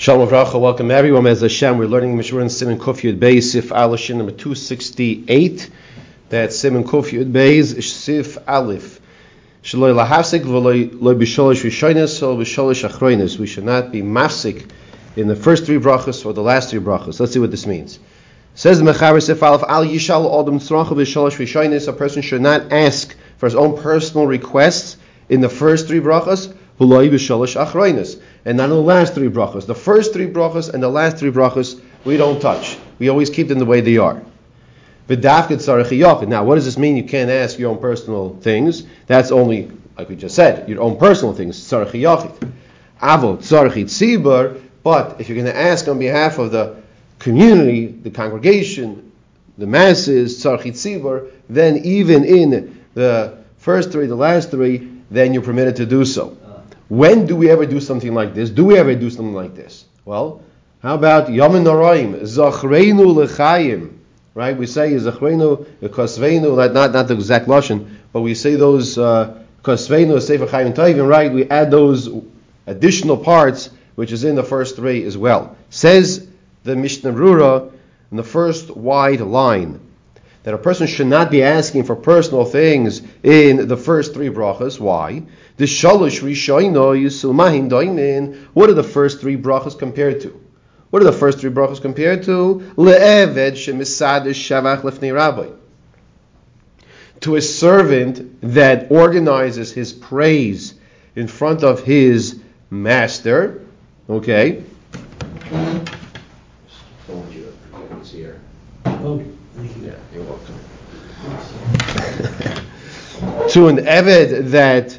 Shalom Avracha, welcome everyone. As Hashem, we're learning Mishmur Simon Kuf Yud Beis, Sif Alashin number 268. That's Simon Kuf Yud Beis, Sif Aleph. Shaloi lahafsik v'loi b'sholish rishonis or b'sholish achroinis. We should not be mafsik in the first three brachas or the last three brachas. Let's see what this means. Says the Mechaber Sif Aleph, Al Yishal Adam Tzracha b'sholish rishonis. A person should not ask for his own personal requests in the first three brachas, v'loi b'sholish achroinis and not the last three brachas. The first three brachas and the last three brachas we don't touch. We always keep them the way they are. Now, what does this mean? You can't ask your own personal things. That's only, like we just said, your own personal things. But if you're going to ask on behalf of the community, the congregation, the masses, then even in the first three, the last three, then you're permitted to do so. When do we ever do something like this? Do we ever do something like this? Well, how about Yamim Noraim, Zachreinu Lechayim, right? We say Zachreinu Kosveinu, not, not the exact Lashon, but we say those Kosveinu, uh, Sefer Chayim Taivim, right? We add those additional parts, which is in the first three as well. Says the Mishnah Berura in the first wide line, that a person should not be asking for personal things in the first three brachas. Why? The shalosh rishoino yusulmahim doimin. What are the first three brachas compared to? What are the first three brachas compared to? Le'eved shemisadish shavach lefnei rabbi. To a servant that organizes his praise in front of his master. Okay. Oh. Yeah, you're welcome. to an Eved that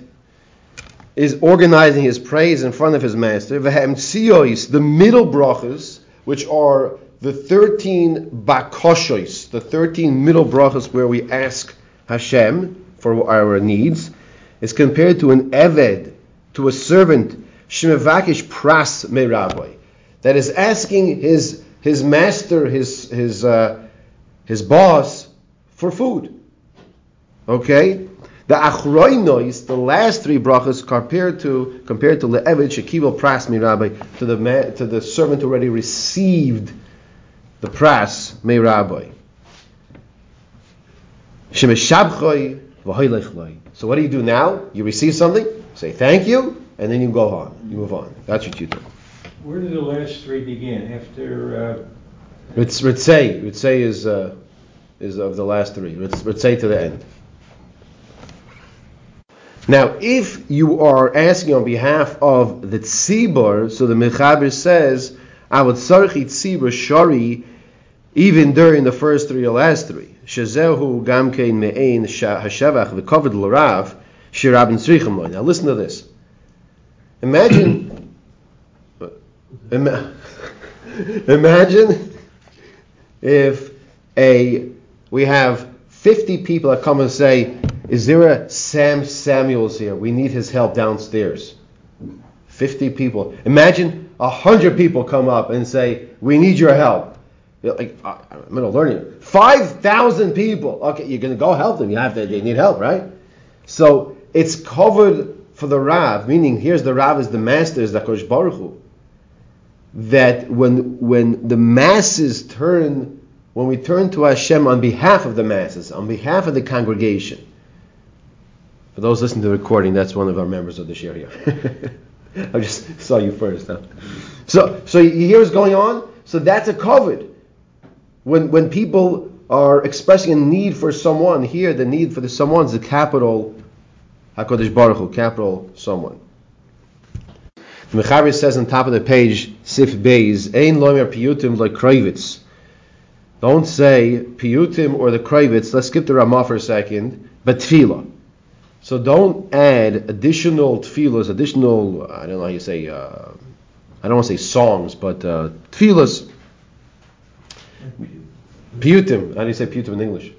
is organizing his praise in front of his master, the middle brachas, which are the 13 bakoshois, the 13 middle brachas where we ask Hashem for our needs, is compared to an Eved, to a servant, Shemevakish pras me that is asking his his master, his his uh, his boss, for food. Okay? The achroinois, the last three brachas, compared to compared to le'evid shekibel pras rabbi, to the to the servant who already received the pras me rabbi. So what do you do now? You receive something, say thank you, and then you go on. You move on. That's what you do. Where do the last three begin? After uh... Ritzei. Ritzei is uh, is of the last three. Let's, say to the end. Now, if you are asking on behalf of the tzibur, so the Mechaber says, I would sarchi tzibur shari, even during the first three or last three. Shazehu gamkein me'ein hashevach v'kovid l'rav shirabin tzrichem loy. Now listen to this. Imagine, imagine if a we have 50 people that come and say, Is there a Sam Samuels here? We need his help downstairs. 50 people. Imagine 100 people come up and say, We need your help. Like, I'm going to learn you. 5,000 people. Okay, you're going to go help them. You have to, they need help, right? So it's covered for the Rav, meaning here's the Rav is the master, is the Kosh Baruch Hu, that when, when the masses turn when we turn to Hashem on behalf of the masses, on behalf of the congregation. For those listening to the recording, that's one of our members of the share here. I just saw you first. Huh? So, so you hear what's going on? So that's a covered. When, when people are expressing a need for someone, here the need for the someone is the capital HaKadosh Baruch Hu, capital someone. The Mechaber says on top of the page, Sif Beis, Ein loimer piyutim like kravitz. Don't say piyutim or the kravitz. Let's skip the Ramah for a second. But tefillah. So don't add additional tefillahs, additional, I don't know how you say, uh, I don't want to say songs, but uh, tefillahs. Piyutim. How do you say piyutim in English?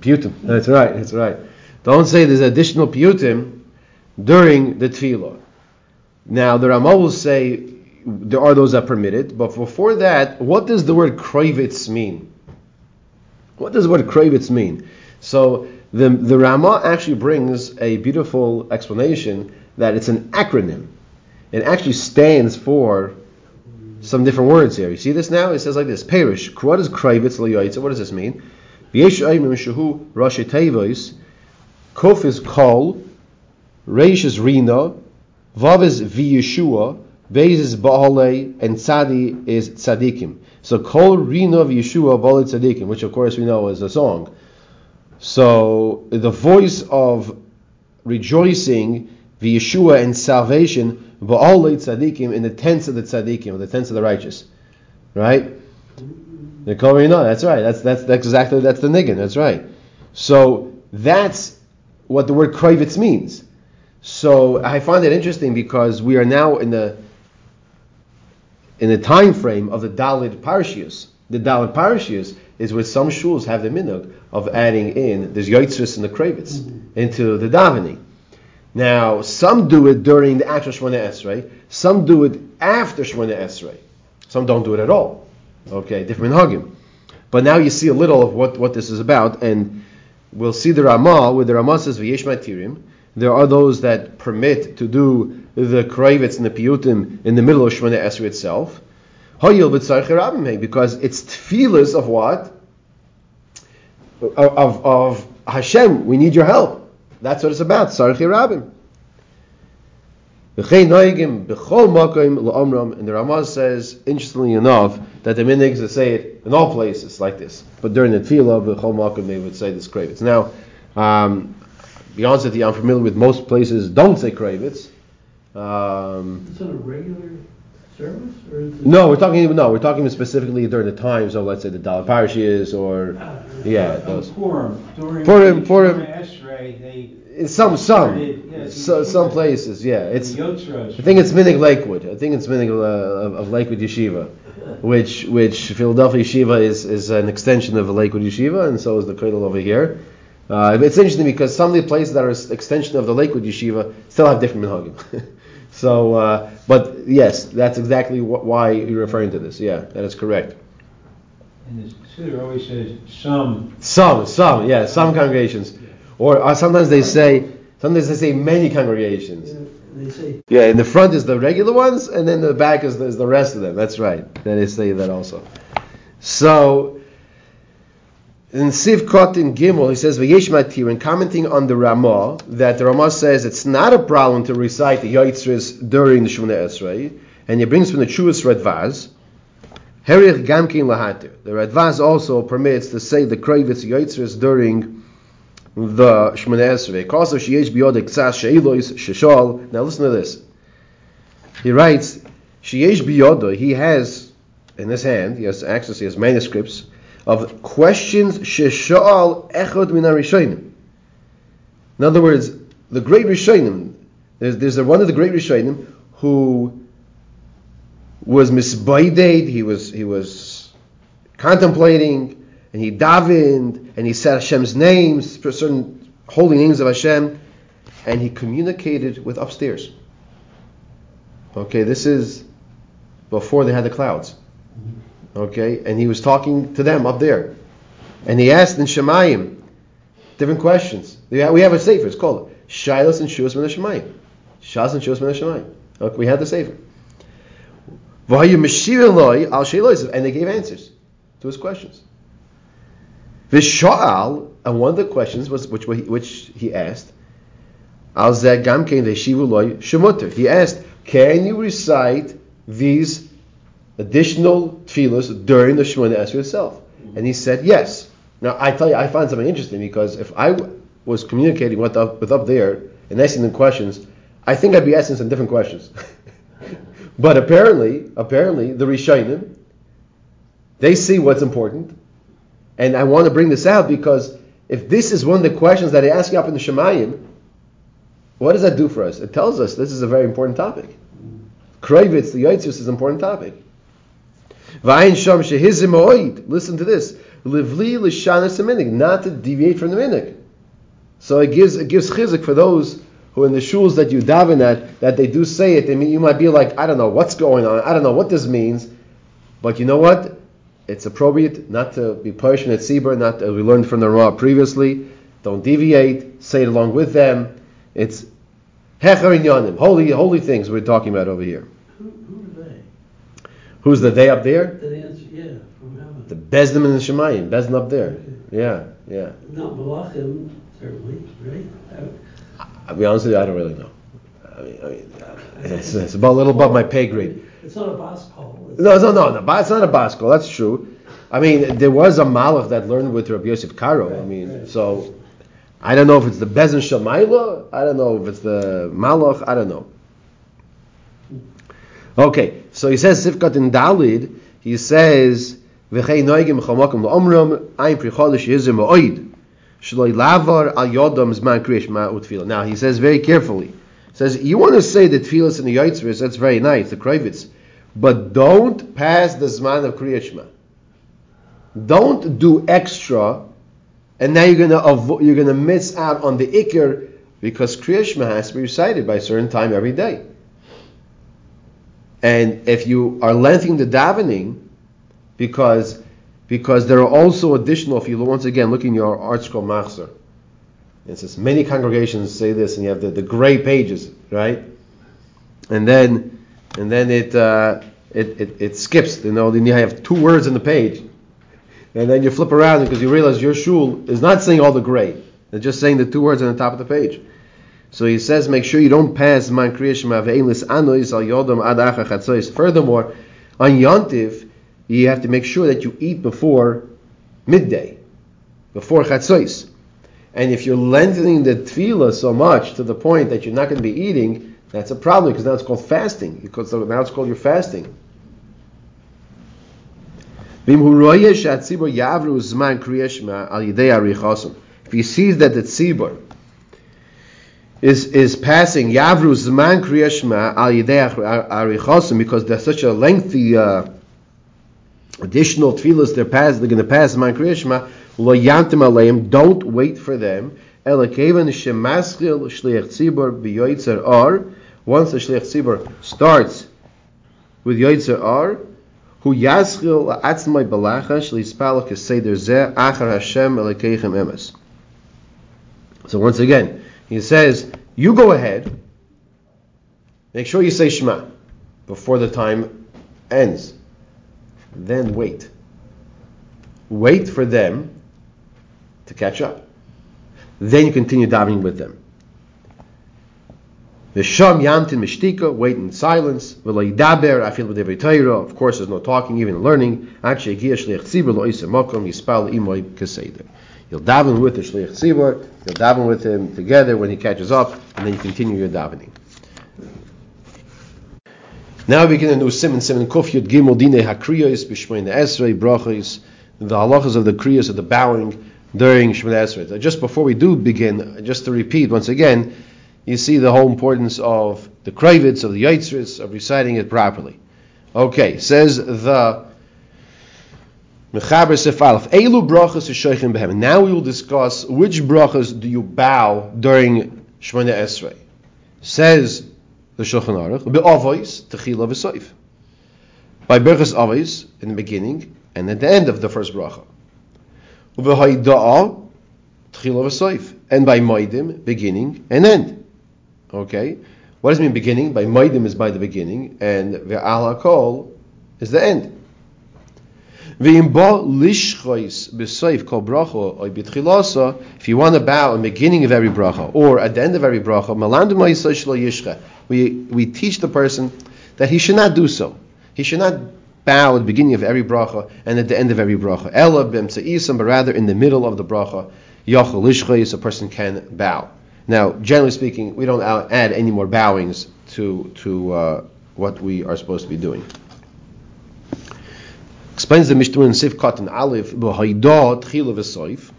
Piyutim. That's right. That's right. Don't say there's additional piyutim during the tefillah. Now the Ramah will say there are those that permit it. But before that, what does the word kravitz mean? What does the word kravitz mean? So the, the Rama actually brings a beautiful explanation that it's an acronym. It actually stands for some different words here. You see this now? It says like this: Perish. What is krivitz liyaitza? What does this mean? Rashi tevois. Kuf is kol. Reish is rina. Vav is v'yeshua. Beis is ba'alei. And tzadi is tzadikim. So kol rina v'yeshua ba'alei tzadikim, which of course we know is a song. So the voice of rejoicing, the Yeshua and salvation, ba'alei tzadikim in the tents of the tzadikim, the tents of the righteous, right? The kol rina, that's right. That's that's that's exactly that's the niggin. That's right. So that's what the word krivitz means. So I find it interesting because we are now in the in the time frame of the Dalit Parshias. The Dalit Parshias is where some shuls have the minhag of adding in there's yoitzris and the kravitz mm-hmm. into the davening. Now some do it during the actual Shemona Esrei, some do it after Shemona Esrei, some don't do it at all. Okay, different hagim. But now you see a little of what, what this is about, and we'll see the Ramah, where the Ramah says v'yesh matirim. There are those that permit to do the kravitz and the piyutim in the middle of Shemona Esrei itself. Because it's tefillas of what? Of, of Hashem, we need your help. That's what it's about. Sarchi Rabim. And the Ramaz says, interestingly enough, that the minigs say it in all places like this. But during the tefillah, b'chol makom, they would say this kravitz. Now, um, with you, I'm familiar with most places don't say kravitz. Um, it's on a regular service, or is it no, we're talking no, we're talking specifically during the times of let's say the Dalai Parashiyas or ah, yeah, those. Purim, during Purim, Purim. Esrei, they it's some some yeah, so, some places, yeah. It's I think it's Minig Lakewood. I think it's Minig uh, of Lakewood Yeshiva, which which Philadelphia Yeshiva is is an extension of Lakewood Yeshiva, and so is the cradle over here. Uh, it's interesting because some of the places that are an extension of the Lakewood Yeshiva still have different minhagim. So, uh, but yes, that's exactly wh- why you're referring to this. Yeah, that is correct. And the Siddur always says some. Some, some, yeah, some congregations, or uh, sometimes they say, sometimes they say many congregations. Yeah, they say. Yeah, in the front is the regular ones, and then the back is the, is the rest of them. That's right. They say that also. So in Siv Kotin Gimel, he says, V'yesh matir, and commenting on the Ramah, that the Ramah says it's not a problem to recite the Yoitzris during the Shemona Esrei, and he brings from the Chuas Radvaz, Herich Gamkin Lahatir. The Radvaz also permits to say the Kravitz Yoitzris during the Shemona Esrei. Kaso Sheyesh Biyodek Ksas Sheilois Sheshol. Now listen to this. He writes, Sheyesh Biyodo, he has in his hand, he has access, he has manuscripts, of questions sheshal echod min rishonim. In other words, the great rishonim. There's, there's a, one of the great rishonim who was misbaided. He was he was contemplating, and he davened, and he said Hashem's names, certain holy names of Hashem, and he communicated with upstairs. Okay, this is before they had the clouds. Okay, and he was talking to them up there, and he asked in Shemayim different questions. We have a sefer. It's called Shilas and Shuas Min Shemayim. Shilas and Shuas Min Shemayim. Okay, we had the sefer. And they gave answers to his questions. Vishal, and one of the questions was which which he asked, Al Gam He asked, Can you recite these additional tefillas during the Shemona Esrei itself? And he said yes. Now I tell you, I find something interesting because if I was communicating with up, with up there and asking them questions, I think I'd be asking some different questions. but apparently, apparently the Rishonim, they see what's important, and I want to bring this out because if this is one of the questions that I ask you up in the Shemayim, what does that do for us? It tells us this is a very important topic. Kravitz, the Yitzhus, is an important topic. Sham. Listen to this. Livli l'shanas minik, not to deviate from the minik. So it gives it gives chizik for those who in the shuls that you daven at that they do say it. They mean, you might be like, I don't know what's going on. I don't know what this means. But you know what? It's appropriate not to be Persian at Sibur, not as we learned from the Ra previously. Don't deviate. Say it along with them. It's hecher yonim, holy holy things we're talking about over here. Who, who are they? Who's the day up there? That answer, yeah, from heaven. The Bezdim and the Shemayim. Bezdim up there. Okay. Yeah, yeah. Not Malachim, certainly, right? I'll be honest with you, I don't really know. I mean, I mean uh, it's, it's about a little above my pay grade. It's not a boss call. It's- No, no, no, no. It's not a Basco. That's true. I mean, there was a Malach that learned with Rabbi Yosef Karo. I mean, so I don't know if it's the Bezin Shamayla. I don't know if it's the Malach. I don't know. Okay, so he says Sifkat in Dalid. He says V'chei noigim chamakim la'omram ayin pri chodesh yizim ma'oid shloi lavar al yodam zman kriyish ma'ut tefillah. Now he says very carefully. He says you want to say the tefillahs and the yotzers. That's very nice, the krivitz, but don't pass the zman of kriyish Shema. Don't do extra, and now you're gonna avo- you're gonna miss out on the ikr because kriyish Shema has to be recited by a certain time every day. And if you are lengthening the davening, because because there are also additional. If you once again look in your ArtScroll machzer, it says many congregations say this, and you have the, the gray pages, right? And then and then it, uh, it, it it skips. You know, then you have two words in the page, and then you flip around because you realize your shul is not saying all the gray. They're just saying the two words on the top of the page. So he says, make sure you don't pass man anois al yodam ad. Furthermore, on Yontiv, you have to make sure that you eat before midday, before chatzois. And if you're lengthening the tefillah so much to the point that you're not going to be eating, that's a problem because now it's called fasting. Because now it's called your fasting. If he sees that the tzibur is is passing Yavru Zman Kriyashma al Yidei Arichosim because there's such a lengthy uh, additional tefillas they're pass they're going to pass Zman Kriyashma Lo Yantim Aleim don't wait for them. Elakevan Shemaschil Shliach Tzibur B'Yoytzer Ar once the Shliach Tzibur starts with Yoytzer Ar who Yaschil Atzmai Balacha Shlispalach Seder Zeh Achar Hashem Elekeichem Emes. So once again he says, you go ahead, make sure you say Shema before the time ends. Then wait. Wait for them to catch up. Then you continue davening with them. The V'sham yamtin mishtika, wait in silence. V'lo yidaber, I feel with every Torah. Of course, there's no talking, even learning. Actually, gia shliach tzibur lo yispal imoy keseder. You'll daven with the shliach tzibur. You'll daven with him together when he catches up, and then you continue your davening. Now we begin a new simon, simon kuf yud gimel dine hakriyos b'shmoin esrei brachos, the halachas of the kriyos of the bowing during Shemona Esrei. Uh, just before we do begin, uh, just to repeat once again, you see the whole importance of the kravitz, of the yitzris, of reciting it properly. Okay, says the Now we will discuss which brachas do you bow during Shemona Esrei. Says the Shulchan Aruch, be'avois techila v'soif. By brachas avos in the beginning and at the end of the first bracha. Ubeha'ida'a techila v'soif. And by moedim, beginning and end. Okay? What does it mean beginning? By moedim is by the beginning, and ve'al hakol is the end. If you want to bow in the beginning of every bracha or at the end of every bracha, we, we teach the person that he should not do so. He should not bow at the beginning of every bracha and at the end of every bracha. But rather in the middle of the bracha, a person can bow. Now, generally speaking, we don't add any more bowings to to uh, what we are supposed to be doing. Explains the Mishnah in Sif Katan Aleph, B'haidah Tchila V'soif.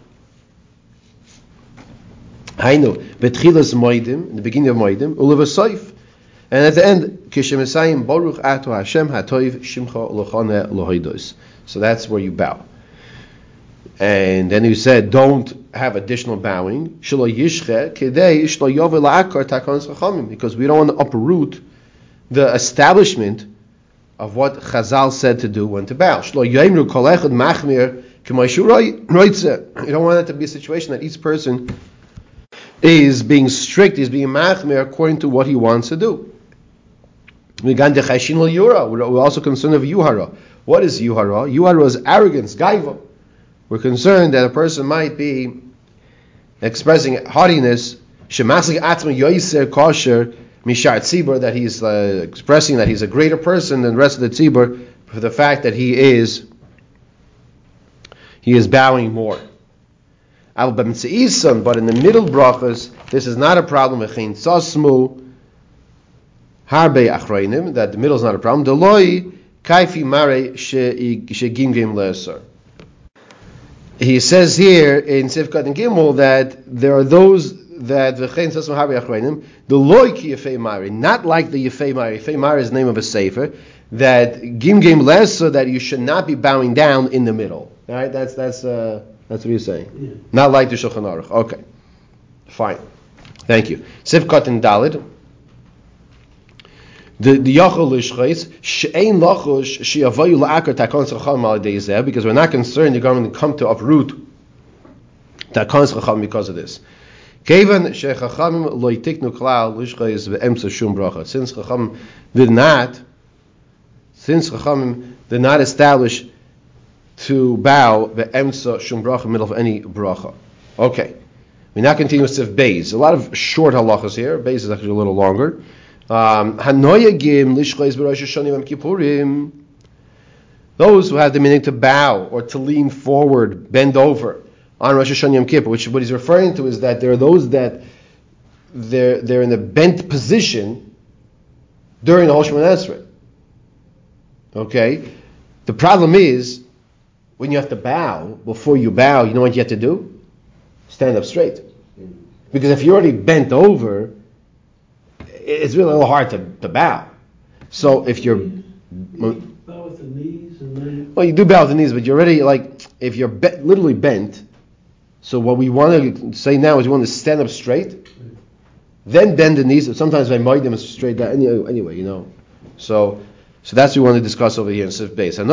Hainu, B'tchilas Moedim, in the beginning of Moedim, Ula V'soif. And at the end, Kishem Baruch Ato Hashem Hatoiv Shimcha Lochane Lohaidos. So that's where you bow. And then he said, don't have additional bowing. Shlo Yishche Kedei Shlo Yovel Akar Takon. Because we don't want to uproot the establishment of what Chazal said to do when to bow. You don't want it to be a situation that each person is being strict, is being machmir according to what he wants to do. We're also concerned of yuhara. What is yuhara? Yuhara is arrogance, gaiva. We're concerned that a person might be expressing haughtiness, atma yoiser kosher mishar tzibur, that he's uh, expressing that he's a greater person than the rest of the tzibur for the fact that he is he is bowing more. But in the middle brachas, this is not a problem. Harbe achreinim, that the middle is not a problem. Deloi kaifi mare leser. He says here in Sivkat and Gimel that there are those that v'chein achreinim, the loy ki yefei not like the yefei mare. Yefei mare is the name of a sefer that gimgim leser that you should not be bowing down in the middle. All right, that's that's uh, that's what he's saying. Yeah. Not like the Shulchan Aruch. Okay, fine. Thank you. Sivkat and Dalid the the yachol lishchais she'ein lachosh she'avayu la'akar takon tzacham al because we're not concerned the government come to uproot takon tzacham because of this. Kevan she'chachamim lo yitiknu klal lishchais ve'emsa shum bracha. Since chacham did not, since chachamim did not establish to bow ve'emsa shum bracha middle of any bracha. Okay. We now continue with Sif Beis. A lot of short halachas here. Beis is actually a little longer. Um, Hanoyagim lishchais b'Rosh Hashanah Yom Kippurim. Those who have the meaning to bow or to lean forward, bend over on Rosh Hashanah Yom Kippur, which what he's referring to is that there are those that they're they're in a bent position during the Hosh Esrei. Okay, the problem is when you have to bow. Before you bow, you know what you have to do? Stand up straight. Because if you're already bent over, it's really a little hard to, to bow. So if you're you bow with the knees and then well, you do bow with the knees, but you're already like if you're be- literally bent. So what we want to say now is we want to stand up straight, then bend the knees. Sometimes I might them straight down anyway, anyway, you know. So so that's what we want to discuss over here in Sif Beis. When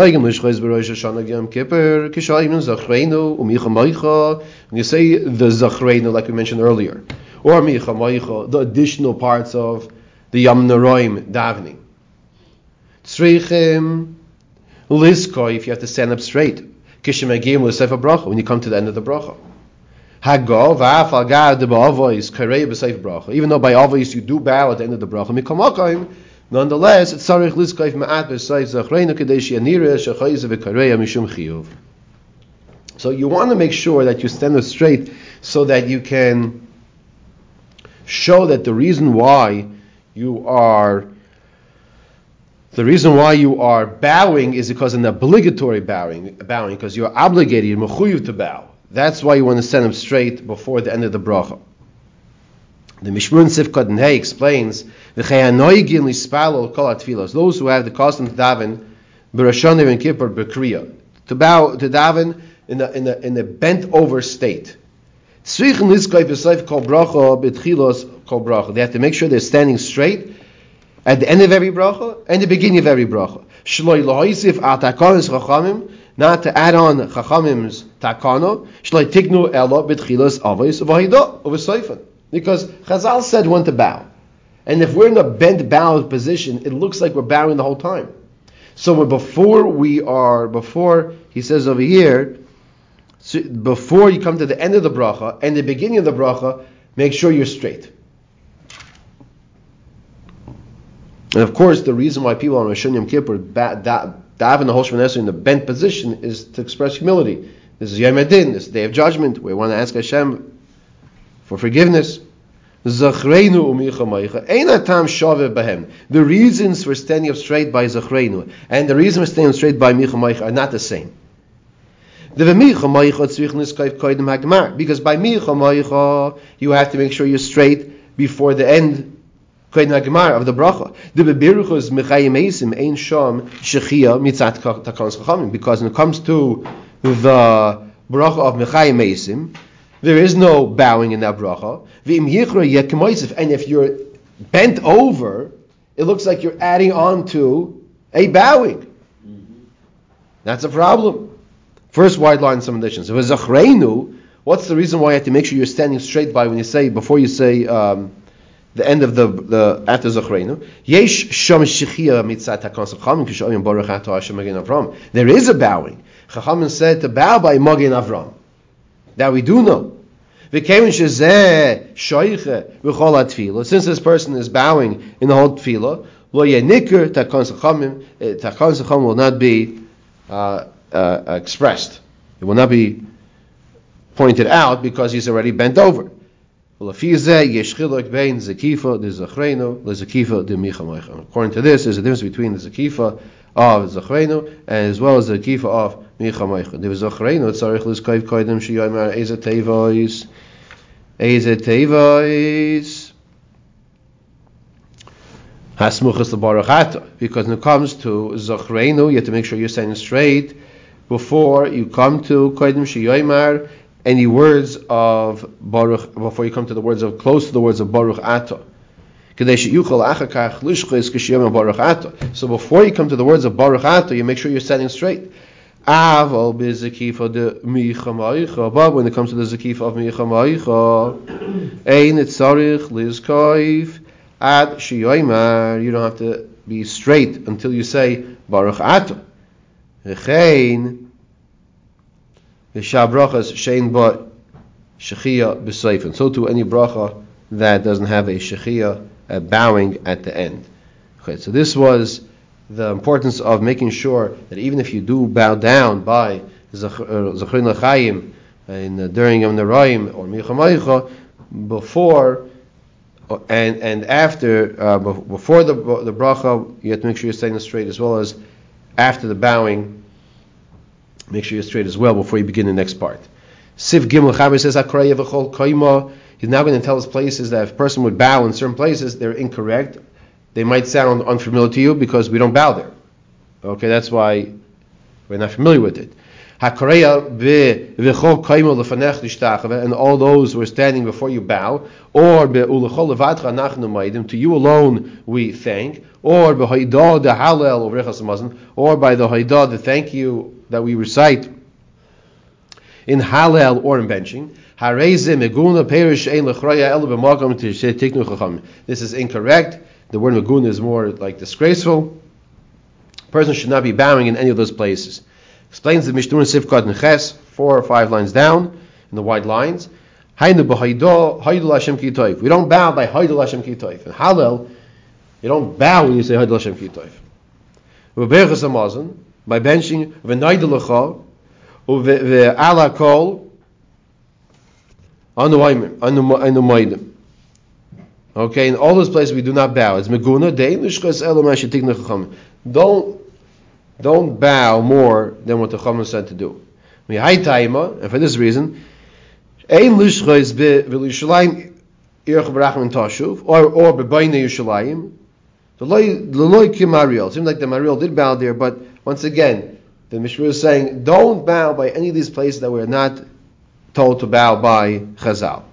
you say the Zachreinu, like we mentioned earlier, or the additional parts of the Yom Neroim davening. Tzrichim liskoi, if you have to stand up straight. Kishemagim l'sefer bracha, when you come to the end of the bracha. Ba'avois bracha. Even though by avois you do bow at the end of the bracha, nonetheless, it's sarich liskoi ma'at kadesh yanira mishum chiyuv. So you want to make sure that you stand up straight so that you can show that the reason why you are the reason why you are bowing is because an obligatory bowing, bowing because you're obligated, you're to bow. That's why you want to send them straight before the end of the bracha. The Mishmur Sifkat and Hay explains. Those who have the custom to daven b'Rashanim and Kippur b'Kriya to bow to daven in the in the in the bent over state. They have to make sure they're standing straight at the end of every bracha and the beginning of every bracha. Not to add on chachamim's takano. Because Chazal said when to bow. And if we're in a bent bow position, it looks like we're bowing the whole time. So before we are, before he says over here, before you come to the end of the bracha and the beginning of the bracha, make sure you're straight. And of course, the reason why people on Rosh Yom Kippur daven the whole Shemon in the bent position is to express humility. This is Yom Adin, this day of judgment. We want to ask Hashem for forgiveness. The reasons for standing up straight by Zachreinu and the reason for standing up straight by Micha are not the same. Because by Micha you have to make sure you're straight before the end of the bracha. The bebiruchos mechayim eisim ein sham shechia mitzat takons chachamim. Because when it comes to the bracha of mechayim eisim, there is no bowing in that bracha. And if you're bent over, it looks like you're adding on to a bowing. That's a problem. First wide line, some additions. If it's what's the reason why you have to make sure you're standing straight by when you say, before you say, um, the end of the, the after Zachrenu. Yesh shechia mitzat chachamim kishoyim baruch ato Hashem Magen Avram. There is a bowing. Chachamim said to bow by Magen Avram. That we do know. Since this person is bowing in the whole tefillah, lo yenikr eh, will not be uh, uh, expressed. It will not be pointed out because he's already bent over. According to this, there's a difference between the zakifa of zachrenu as well as the zakifa of michamoicha. Was zachrenu tzarich liskayv koydem sheyomar eze tevois eze tevois hasmuchas lebarachata. Because when it comes to zachrenu, you have to make sure you're standing straight before you come to koydem sheyomar any words of Baruch before you come to the words of close to the words of Baruch Ato. So before you come to the words of Baruch Ato, you make sure you're standing straight. But when it comes to the zakifa of ad shiyoimar. You don't have to be straight until you say Baruch. V'chein V'shabrachas shein ba shechia b'seifin. So to any bracha that doesn't have a shechia, a bowing at the end. Okay, so this was the importance of making sure that even if you do bow down by Zachrin L'chaim in, uh, during Yom Naraim or Michamaycha, before and and after uh, before the the bracha, you have to make sure you're standing straight as well as after the bowing Make sure you're straight as well before you begin the next part. Siv Gimel Chaber says Akraya v'chol koima. He's now going to tell us places that if a person would bow in certain places, they're incorrect. They might sound unfamiliar to you because we don't bow there. Okay, that's why we're not familiar with it. And all those who are standing before you bow, or to you alone we thank, or or by the Haidah, the thank you that we recite in Hallel or in benching. This is incorrect. The word Meguna is more like disgraceful. A person should not be bowing in any of those places. Explains the Mishnah Sifkat and Ches, four or five lines down in the white lines. We don't bow by Haidul Hashem Kitoif. In Hallel, you don't bow when you say Haidul Hashem Kitoif. By benching V'naidul Lecha, Ve'ala Kol, Anu Maidim. Okay, in all those places we do not bow. It's Meguna, Dein Lishchas Elam. Don't don't bow more than what the Chacham said to do. We high taima, and for this reason, Ein Lishchas V'Lishalayim Irch Barachim Tashuv, or or Bebayne Yushalayim, the Loi Kim Ariel. It seems like the Maharil did bow there, but once again, the Mishnah is saying, don't bow by any of these places that we're not told to bow by Chazal.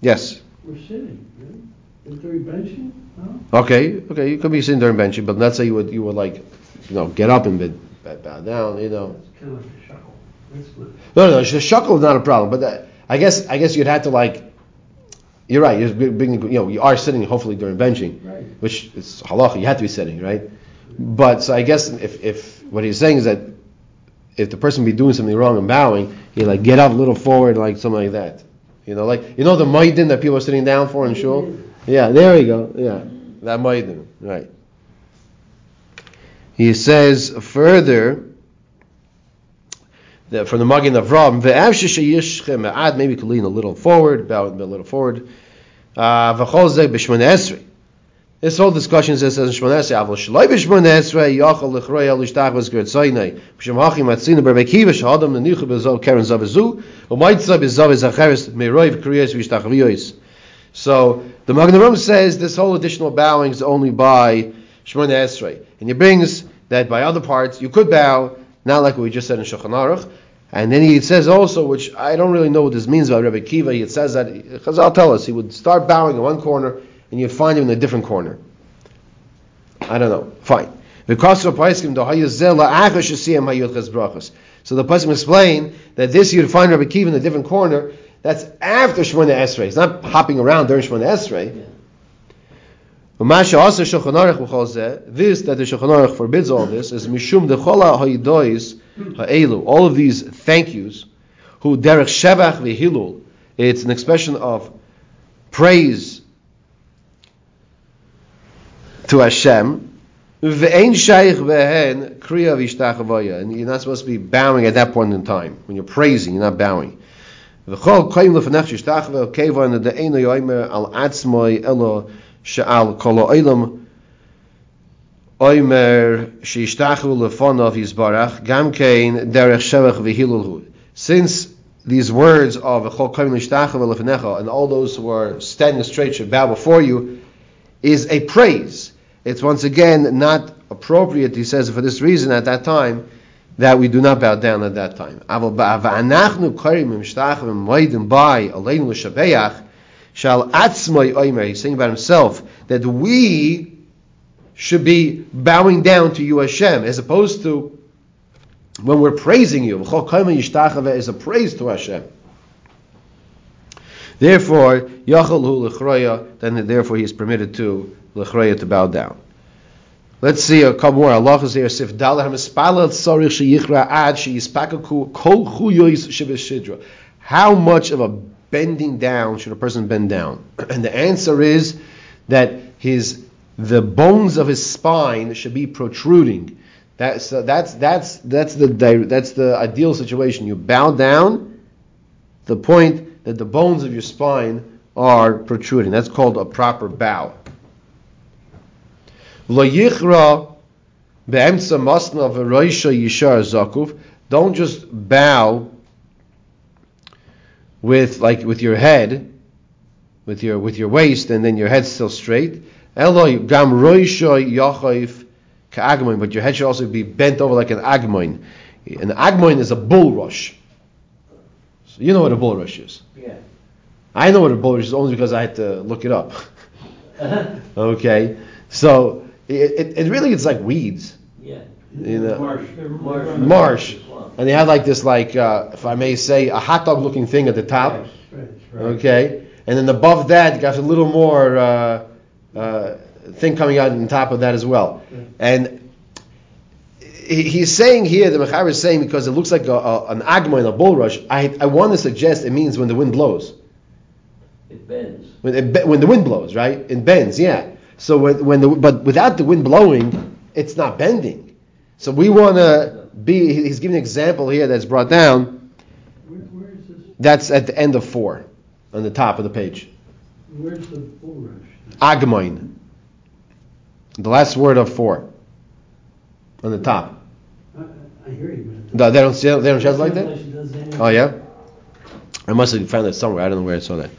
Yes? We're sitting, right? There benching? No? Okay, okay, you could be sitting during benching, but let's say you would, you would like, you know, get up and be, bow down, you know. It's kind of like a shuckle. No, no, the shuckle is not a problem, but that, I guess, I guess you'd have to like, you're right, you're being, you know, you are sitting hopefully during benching, Right. which is halacha, you have to be sitting, right? But so I guess if, if what he's saying is that if the person be doing something wrong and bowing, he like get up a little forward, like something like that. You know, like you know the maidin that people are sitting down for in shul. Yeah, there we go. Yeah, that maidin, right? He says further that from the Magin of ve'av maybe you could lean a little forward, bow a little forward. Uh, V'chol zeh b'shmon esrei. This whole discussion says in Shmon Esrei, Avol Shaloi b'Shmon Esrei, Yachal l'chroi al ishtach v'zgert zaynei, b'shem hachim atzina berbekiva, shahadam l'nichu b'zov keren zavizu, u'maitza b'zov ezacheres meiroi v'kriyos v'ishtach v'yois. So, the Magen Avraham says this whole additional bowing is only by Shmon Esrei. And he brings that by other parts, you could bow, not like we just said in Shulchan Aruch, and then he says also, which I don't really know what this means by Rebbe Kiva, he says that, Chazal tell us, he would start bowing in one corner, and you'd find him in a different corner. I don't know. Fine. So the Paiskim explain that this you'd find Rabbi Kiva in a different corner. That's after Shemona Esrei. It's not hopping around during Shemona Esrei. Zeh, This that the Shulchan Aruch forbids all this is mishum dechola ha'idois ha'elu. All of these thank yous, who derech shevach v'hilul. It's an expression of praise to Hashem. And you're not supposed to be bowing at that point in time. When you're praising, you're not bowing. Since these words of and all those who are standing straight should bow before you is a praise. It's once again not appropriate, he says, for this reason at that time, that we do not bow down at that time. He's saying about himself that we should be bowing down to you, Hashem, as opposed to when we're praising you. is a praise to Hashem. Therefore, then therefore he is permitted to to bow down. Let's see a couple more halachas here. Sif sheyichra ad sheyispakaku kol. How much of a bending down should a person bend down? And the answer is that his the bones of his spine should be protruding. That's uh, that's that's that's the that's the ideal situation. You bow down, the point that the bones of your spine are protruding. That's called a proper bow. Lo yichra be'emtza masna v'roisha yishar zakuf. Don't just bow with like with your head, with your with your waist, and then your head still straight. Eloi gam roisha yachayif ka'agmoin, but your head should also be bent over like an agmoin. An agmoin is a bulrush. So you know what a bulrush is. Yeah. I know what a bulrush is only because I had to look it up. okay, so it, it, it really it's like weeds. Yeah. You know, Marsh. Marsh. marsh, and they have like this like uh, if I may say a hot dog looking thing at the top. Right, right. Okay, and then above that got a little more uh, uh, thing coming out on top of that as well. And he's saying here, the Mechaber is saying because it looks like a, a, an agma in a bulrush. I, I want to suggest it means when the wind blows. It bends. When, it, when the wind blows, right? It bends, yeah. So when, when the but without the wind blowing, it's not bending. So we want to be. He's giving an example here that's brought down. Where, where is this, That's at the end of four, on the top of the page. where's the? Agmoin. The last word of four. On the top. I, I- hear you, but. No, they don't. They don't shout like that. It does that. Oh yeah. I must have found that somewhere. I don't know where I saw that.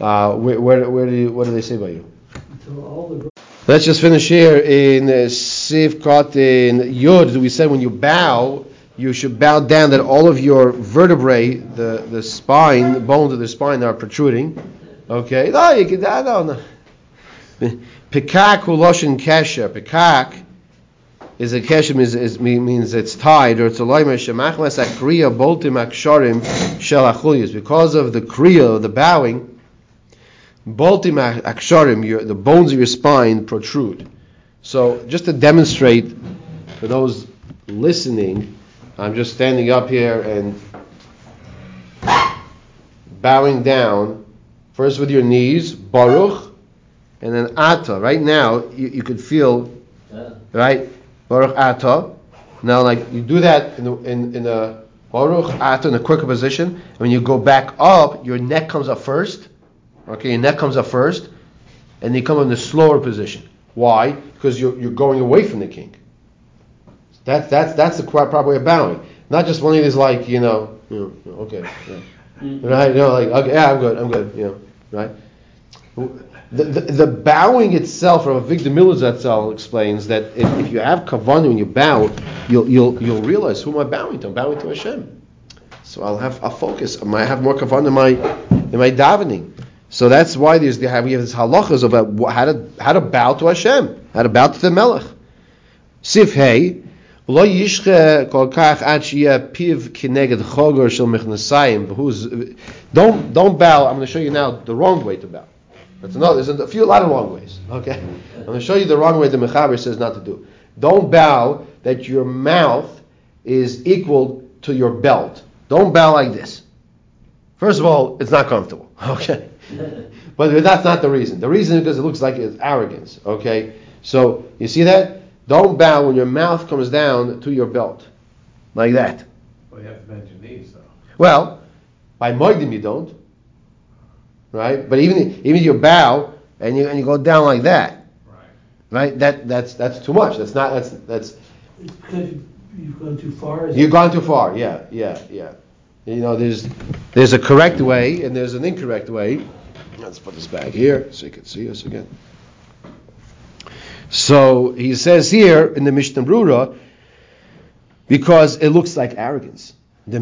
Uh, where, where, where do you, what do they say about you? Let's just finish here in uh, Sif Kot in Yud. We said when you bow, you should bow down that all of your vertebrae, the, the spine, the bones of the spine are protruding. Okay? No, you can, I don't. Pikak huloshin kesher. Pikak is a kesher means, is, means it's tied, or it's a loimer shemachmas akriya boltim aksharim shel. Because of the kriya, the bowing, Boltim aksharim, the bones of your spine protrude. So, just to demonstrate for those listening, I'm just standing up here and bowing down, first with your knees, Baruch, and then Ata. Right now, you, you could feel, Uh, right? Baruch Ata. Now, like, you do that in, the, in, in a Baruch Ata in a quicker position. And when you go back up, your neck comes up first. Okay, your neck comes up first, and you come in the slower position. Why? Because you're, you're going away from the king. That's that's that's the quite proper way of bowing. Not just one of these like you know, you know okay, yeah. Mm-hmm. right? You know, like okay, yeah, I'm good, I'm good, you know, right? The, the, the bowing itself, Rav Avigdor Miller zatzal explains that if, if you have kavanah when you bow, you'll you'll you'll realize who am I bowing to? I'm bowing to Hashem. So I'll have I'll focus. I have more kavanah in my in my davening. So that's why there's the, we have this halachas about how to how to bow to Hashem, how to bow to the Melech. Sif hey, lo yishche kol kach ad piv kineged chogor shel mechnasayim. Who's don't don't bow. I'm going to show you now the wrong way to bow. That's another. There's a few, a lot of wrong ways. Okay, I'm going to show you the wrong way the Mechaber says not to do. Don't bow that your mouth is equal to your belt. Don't bow like this. First of all, it's not comfortable. Okay, but that's not the reason. The reason is because it looks like it's arrogance. Okay, so you see that? Don't bow when your mouth comes down to your belt, like that. Well, you have to bend your knees, though. Well, by moedim you don't, right? But even even you bow and you and you go down like that, Right. right? That that's that's too much. That's not that's that's because you- you've gone too far? you've gone too far. Yeah, yeah, yeah. You know, there's there's a correct way and there's an incorrect way. Let's put this back here so you can see us again. So he says here in the Mishnah Berura, because it looks like arrogance. The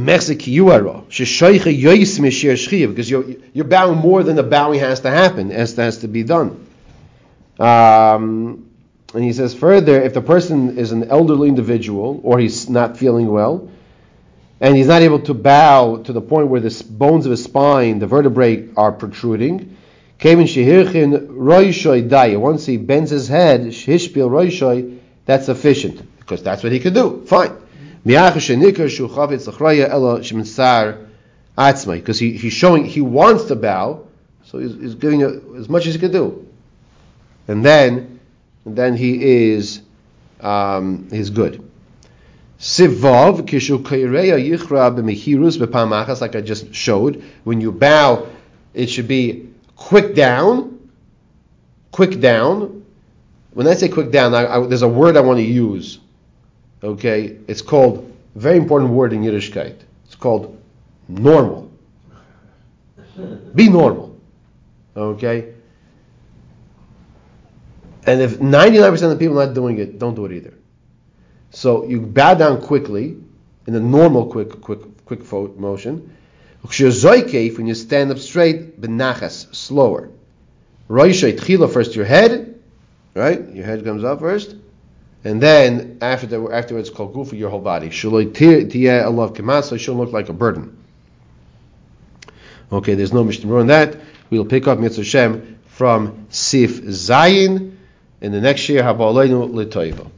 Yois Mishir Shchiya, because you're, you're bowing more than the bowing has to happen, as has to be done. Um, and he says further, if the person is an elderly individual or he's not feeling well, and he's not able to bow to the point where the bones of his spine, the vertebrae, are protruding. Once he bends his head, Shishpil Roishoy, that's sufficient because that's what he could do. Fine. Because he, he's showing he wants to bow, so he's, he's giving it as much as he can do, and then, and then he is, um, he's good. Sivav kishu yichra b'mehirus b'pamachas, like I just showed. When you bow, it should be quick down, quick down. When I say quick down, I, I, there's a word I want to use. Okay, it's called very important word in Yiddishkeit. It's called normal. Be normal. Okay. And if 99% of the people not doing it, don't do it either. So you bow down quickly in a normal quick quick quick fo- motion. When you stand up straight, benachas, slower. Roishay tchila first your head, right? Your head comes up first, and then after the, afterwards called gufa your whole body. So it shouldn't look like a burden. Okay, there's no mishnah on that. We'll pick up Mitzvah Shem from Sif Zayin in the next year. Habaleinu l'toiva.